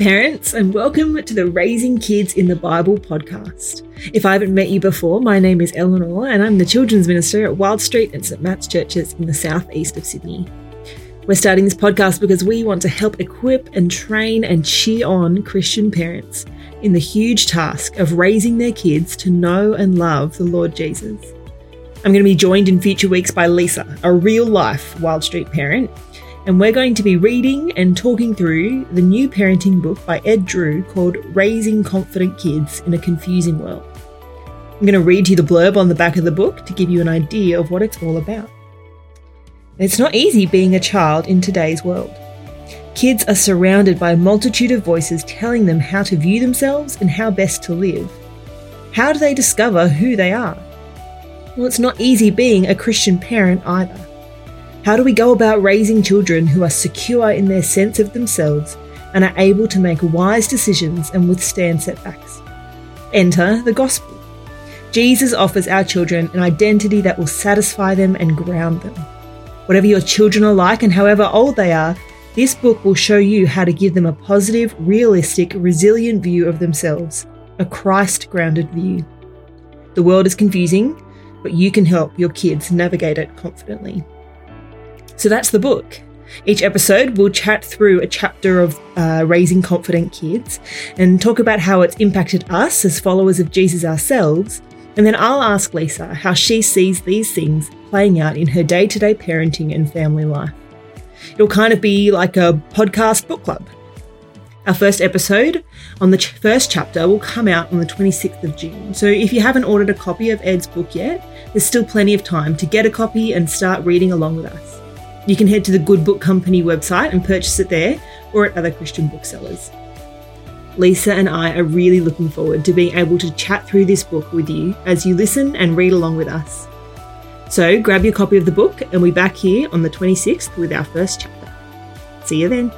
parents, and welcome to the Raising Kids in the Bible podcast. If I haven't met you before, my name is Eleanor, and I'm the Children's Minister at Wild Street and St Matt's Churches in the southeast of Sydney. We're starting this podcast because we want to help equip and train and cheer on Christian parents in the huge task of raising their kids to know and love the Lord Jesus. I'm going to be joined in future weeks by Lisa, a real life Wild Street parent and we're going to be reading and talking through the new parenting book by Ed Drew called Raising Confident Kids in a Confusing World. I'm going to read you the blurb on the back of the book to give you an idea of what it's all about. It's not easy being a child in today's world. Kids are surrounded by a multitude of voices telling them how to view themselves and how best to live. How do they discover who they are? Well, it's not easy being a Christian parent either. How do we go about raising children who are secure in their sense of themselves and are able to make wise decisions and withstand setbacks? Enter the gospel. Jesus offers our children an identity that will satisfy them and ground them. Whatever your children are like and however old they are, this book will show you how to give them a positive, realistic, resilient view of themselves, a Christ grounded view. The world is confusing, but you can help your kids navigate it confidently. So that's the book. Each episode, we'll chat through a chapter of uh, raising confident kids and talk about how it's impacted us as followers of Jesus ourselves. And then I'll ask Lisa how she sees these things playing out in her day to day parenting and family life. It'll kind of be like a podcast book club. Our first episode on the ch- first chapter will come out on the 26th of June. So if you haven't ordered a copy of Ed's book yet, there's still plenty of time to get a copy and start reading along with us. You can head to the Good Book Company website and purchase it there or at other Christian booksellers. Lisa and I are really looking forward to being able to chat through this book with you as you listen and read along with us. So grab your copy of the book and we'll be back here on the 26th with our first chapter. See you then.